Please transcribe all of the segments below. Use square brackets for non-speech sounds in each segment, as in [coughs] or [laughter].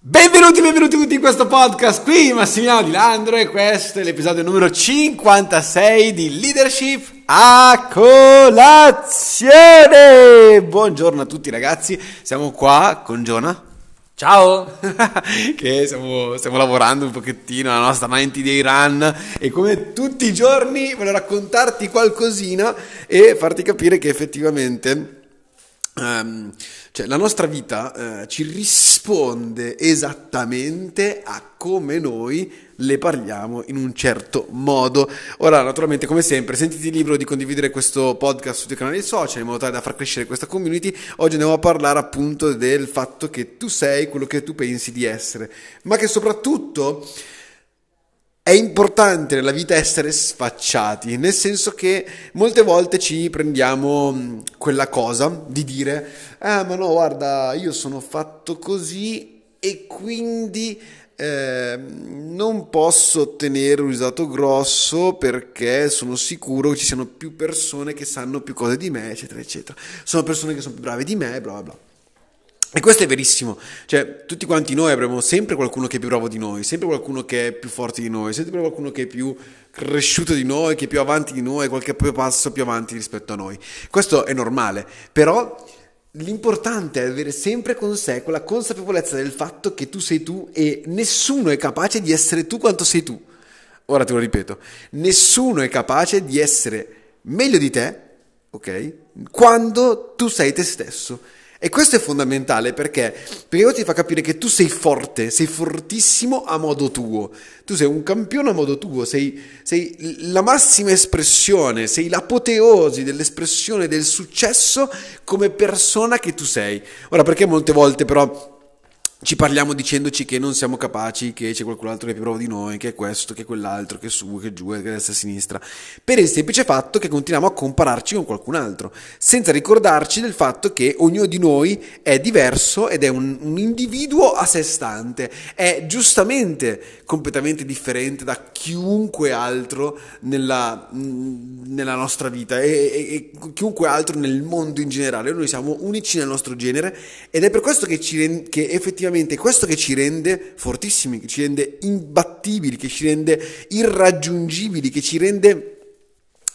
Benvenuti, benvenuti tutti in questo podcast. Qui Massimiliano Di Landro e questo è l'episodio numero 56 di Leadership a colazione. Buongiorno a tutti ragazzi, siamo qua con Giona. Ciao! [laughs] che stiamo, stiamo, lavorando un pochettino alla nostra 90 Day Run e come tutti i giorni voglio raccontarti qualcosina e farti capire che effettivamente Um, cioè, la nostra vita uh, ci risponde esattamente a come noi le parliamo in un certo modo. Ora, naturalmente, come sempre, sentiti libero di condividere questo podcast sui tuoi canali social in modo tale da far crescere questa community. Oggi andiamo a parlare appunto del fatto che tu sei quello che tu pensi di essere, ma che soprattutto è importante nella vita essere sfacciati, nel senso che molte volte ci prendiamo mm, quella cosa di dire, ah ma no, guarda, io sono fatto così e quindi eh, non posso ottenere un risultato grosso perché sono sicuro che ci siano più persone che sanno più cose di me, eccetera, eccetera. Sono persone che sono più brave di me, bla bla bla. E questo è verissimo, cioè tutti quanti noi avremo sempre qualcuno che è più bravo di noi, sempre qualcuno che è più forte di noi, sempre qualcuno che è più cresciuto di noi, che è più avanti di noi, qualche passo più avanti rispetto a noi. Questo è normale, però l'importante è avere sempre con sé quella consapevolezza del fatto che tu sei tu e nessuno è capace di essere tu quanto sei tu. Ora te lo ripeto, nessuno è capace di essere meglio di te, ok? Quando tu sei te stesso. E questo è fondamentale perché? Perché ti fa capire che tu sei forte, sei fortissimo a modo tuo. Tu sei un campione a modo tuo, sei, sei la massima espressione, sei l'apoteosi dell'espressione del successo come persona che tu sei. Ora, perché molte volte però ci parliamo dicendoci che non siamo capaci, che c'è qualcun altro che è più bravo di noi, che è questo, che è quell'altro, che è su, che è giù, che è destra e sinistra, per il semplice fatto che continuiamo a compararci con qualcun altro, senza ricordarci del fatto che ognuno di noi è diverso ed è un, un individuo a sé stante, è giustamente completamente differente da chiunque altro nella, nella nostra vita e, e, e, chiunque altro nel mondo in generale, noi siamo unici nel nostro genere ed è per questo che, ci, che effettivamente effettivamente questo che ci rende fortissimi, che ci rende imbattibili, che ci rende irraggiungibili, che ci rende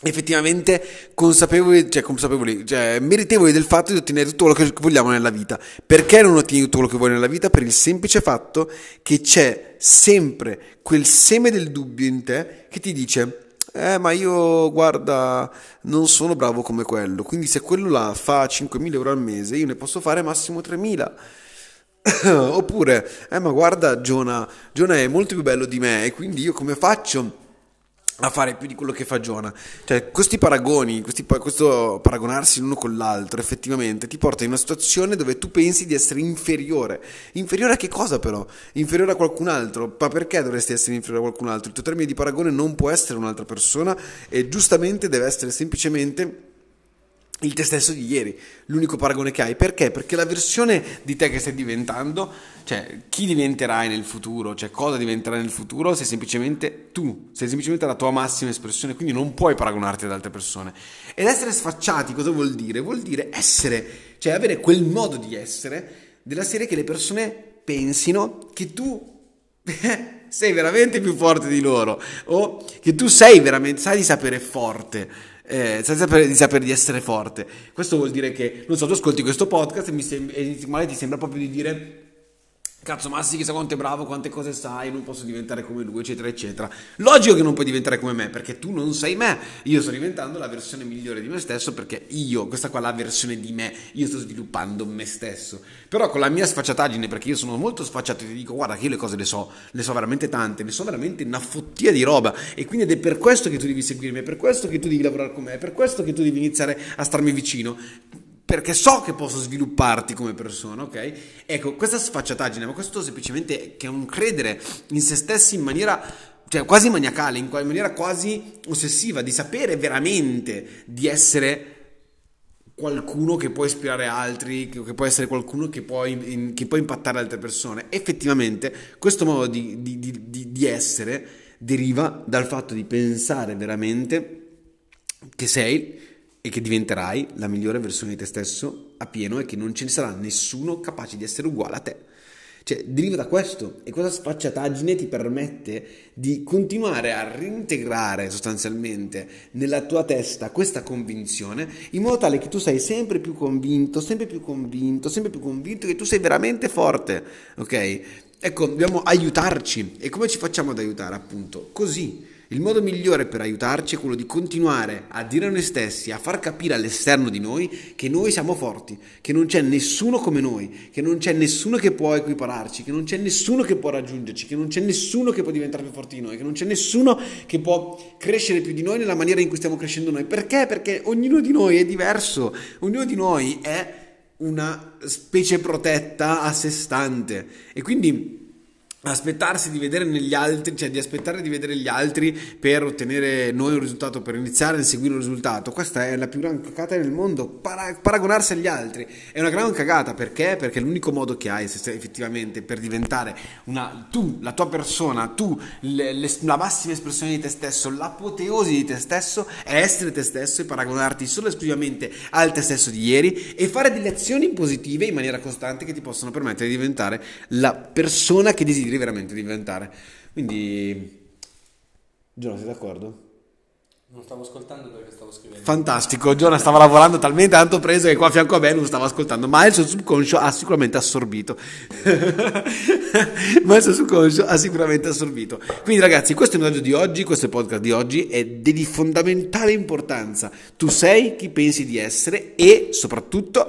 effettivamente consapevoli, cioè consapevoli, cioè meritevoli del fatto di ottenere tutto quello che vogliamo nella vita. Perché non ottieni tutto quello che vuoi nella vita? Per il semplice fatto che c'è sempre quel seme del dubbio in te che ti dice eh ma io guarda non sono bravo come quello, quindi se quello là fa 5.000 euro al mese io ne posso fare massimo 3.000 [coughs] Oppure, eh ma guarda Giona, Giona è molto più bello di me e quindi io come faccio a fare più di quello che fa Giona? Cioè, questi paragoni, questi, questo paragonarsi l'uno con l'altro effettivamente ti porta in una situazione dove tu pensi di essere inferiore. Inferiore a che cosa però? Inferiore a qualcun altro? Ma perché dovresti essere inferiore a qualcun altro? Il tuo termine di paragone non può essere un'altra persona e giustamente deve essere semplicemente il te stesso di ieri, l'unico paragone che hai. Perché? Perché la versione di te che stai diventando, cioè chi diventerai nel futuro, cioè cosa diventerai nel futuro, sei semplicemente tu, sei semplicemente la tua massima espressione, quindi non puoi paragonarti ad altre persone. Ed essere sfacciati cosa vuol dire? Vuol dire essere, cioè avere quel modo di essere della serie che le persone pensino che tu [laughs] sei veramente più forte di loro o che tu sei veramente, sai di sapere forte eh, senza di, sapere di essere forte. Questo vuol dire che, non so, tu ascolti questo podcast e, mi sem- e ti sembra proprio di dire Cazzo, Massi, chissà quanto è bravo, quante cose sai, non posso diventare come lui, eccetera, eccetera. Logico che non puoi diventare come me, perché tu non sei me. Io sto diventando la versione migliore di me stesso, perché io, questa qua è la versione di me, io sto sviluppando me stesso. Però con la mia sfacciataggine, perché io sono molto sfacciato ti dico, guarda che io le cose le so, le so veramente tante, ne so veramente una fottia di roba. E quindi ed è per questo che tu devi seguirmi, è per questo che tu devi lavorare con me, è per questo che tu devi iniziare a starmi vicino perché so che posso svilupparti come persona, ok? Ecco, questa sfacciataggine, ma questo semplicemente che è un credere in se stessi in maniera cioè quasi maniacale, in maniera quasi ossessiva, di sapere veramente di essere qualcuno che può ispirare altri, che può essere qualcuno che può, in, che può impattare altre persone. Effettivamente questo modo di, di, di, di essere deriva dal fatto di pensare veramente che sei e che diventerai la migliore versione di te stesso a pieno e che non ce ne sarà nessuno capace di essere uguale a te. Cioè, deriva da questo e questa sfacciataggine ti permette di continuare a reintegrare sostanzialmente nella tua testa questa convinzione in modo tale che tu sei sempre più convinto, sempre più convinto, sempre più convinto che tu sei veramente forte, ok? Ecco, dobbiamo aiutarci e come ci facciamo ad aiutare appunto? Così il modo migliore per aiutarci è quello di continuare a dire a noi stessi, a far capire all'esterno di noi che noi siamo forti, che non c'è nessuno come noi, che non c'è nessuno che può equipararci, che non c'è nessuno che può raggiungerci, che non c'è nessuno che può diventare più forte di noi, che non c'è nessuno che può crescere più di noi nella maniera in cui stiamo crescendo noi. Perché? Perché ognuno di noi è diverso, ognuno di noi è una specie protetta a sé stante e quindi aspettarsi di vedere negli altri, cioè di aspettare di vedere gli altri per ottenere noi un risultato, per iniziare a seguire un risultato. Questa è la più grande cagata nel mondo. Para- paragonarsi agli altri è una gran cagata perché? Perché l'unico modo che hai se effettivamente per diventare una, tu, la tua persona, tu, le, le, la massima espressione di te stesso, l'apoteosi di te stesso è essere te stesso e paragonarti solo e esclusivamente al te stesso di ieri e fare delle azioni positive in maniera costante che ti possono permettere di diventare la persona che desideri desideri veramente diventare. Quindi, Giona, sei d'accordo? Non stavo ascoltando perché stavo scrivendo. Fantastico, Giona stava lavorando talmente tanto preso che qua a fianco a me non stava ascoltando, ma il suo subconscio ha sicuramente assorbito. [laughs] ma il suo subconscio ha sicuramente assorbito. Quindi ragazzi, questo è il messaggio di oggi, questo è il podcast di oggi, è di fondamentale importanza. Tu sei chi pensi di essere e soprattutto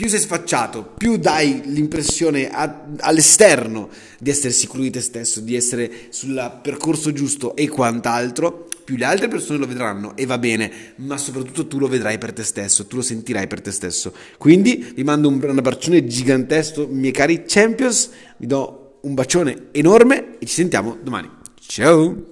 più sei sfacciato, più dai l'impressione a, all'esterno di essere sicuro di te stesso, di essere sul percorso giusto e quant'altro, più le altre persone lo vedranno e va bene, ma soprattutto tu lo vedrai per te stesso, tu lo sentirai per te stesso. Quindi vi mando un, un abbraccione gigantesco, miei cari champions, vi do un bacione enorme e ci sentiamo domani. Ciao!